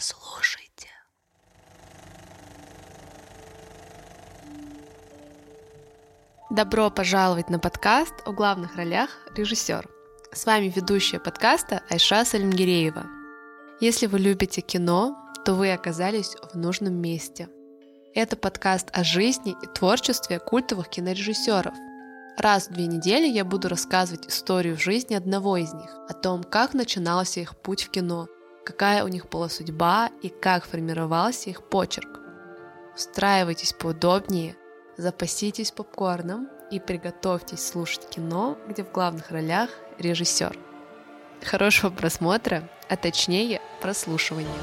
слушайте. Добро пожаловать на подкаст о главных ролях режиссер. С вами ведущая подкаста Айша Сальмгиреева. Если вы любите кино, то вы оказались в нужном месте. Это подкаст о жизни и творчестве культовых кинорежиссеров. Раз в две недели я буду рассказывать историю жизни одного из них, о том, как начинался их путь в кино – какая у них была судьба и как формировался их почерк. Устраивайтесь поудобнее, запаситесь попкорном и приготовьтесь слушать кино, где в главных ролях режиссер. Хорошего просмотра, а точнее прослушивания.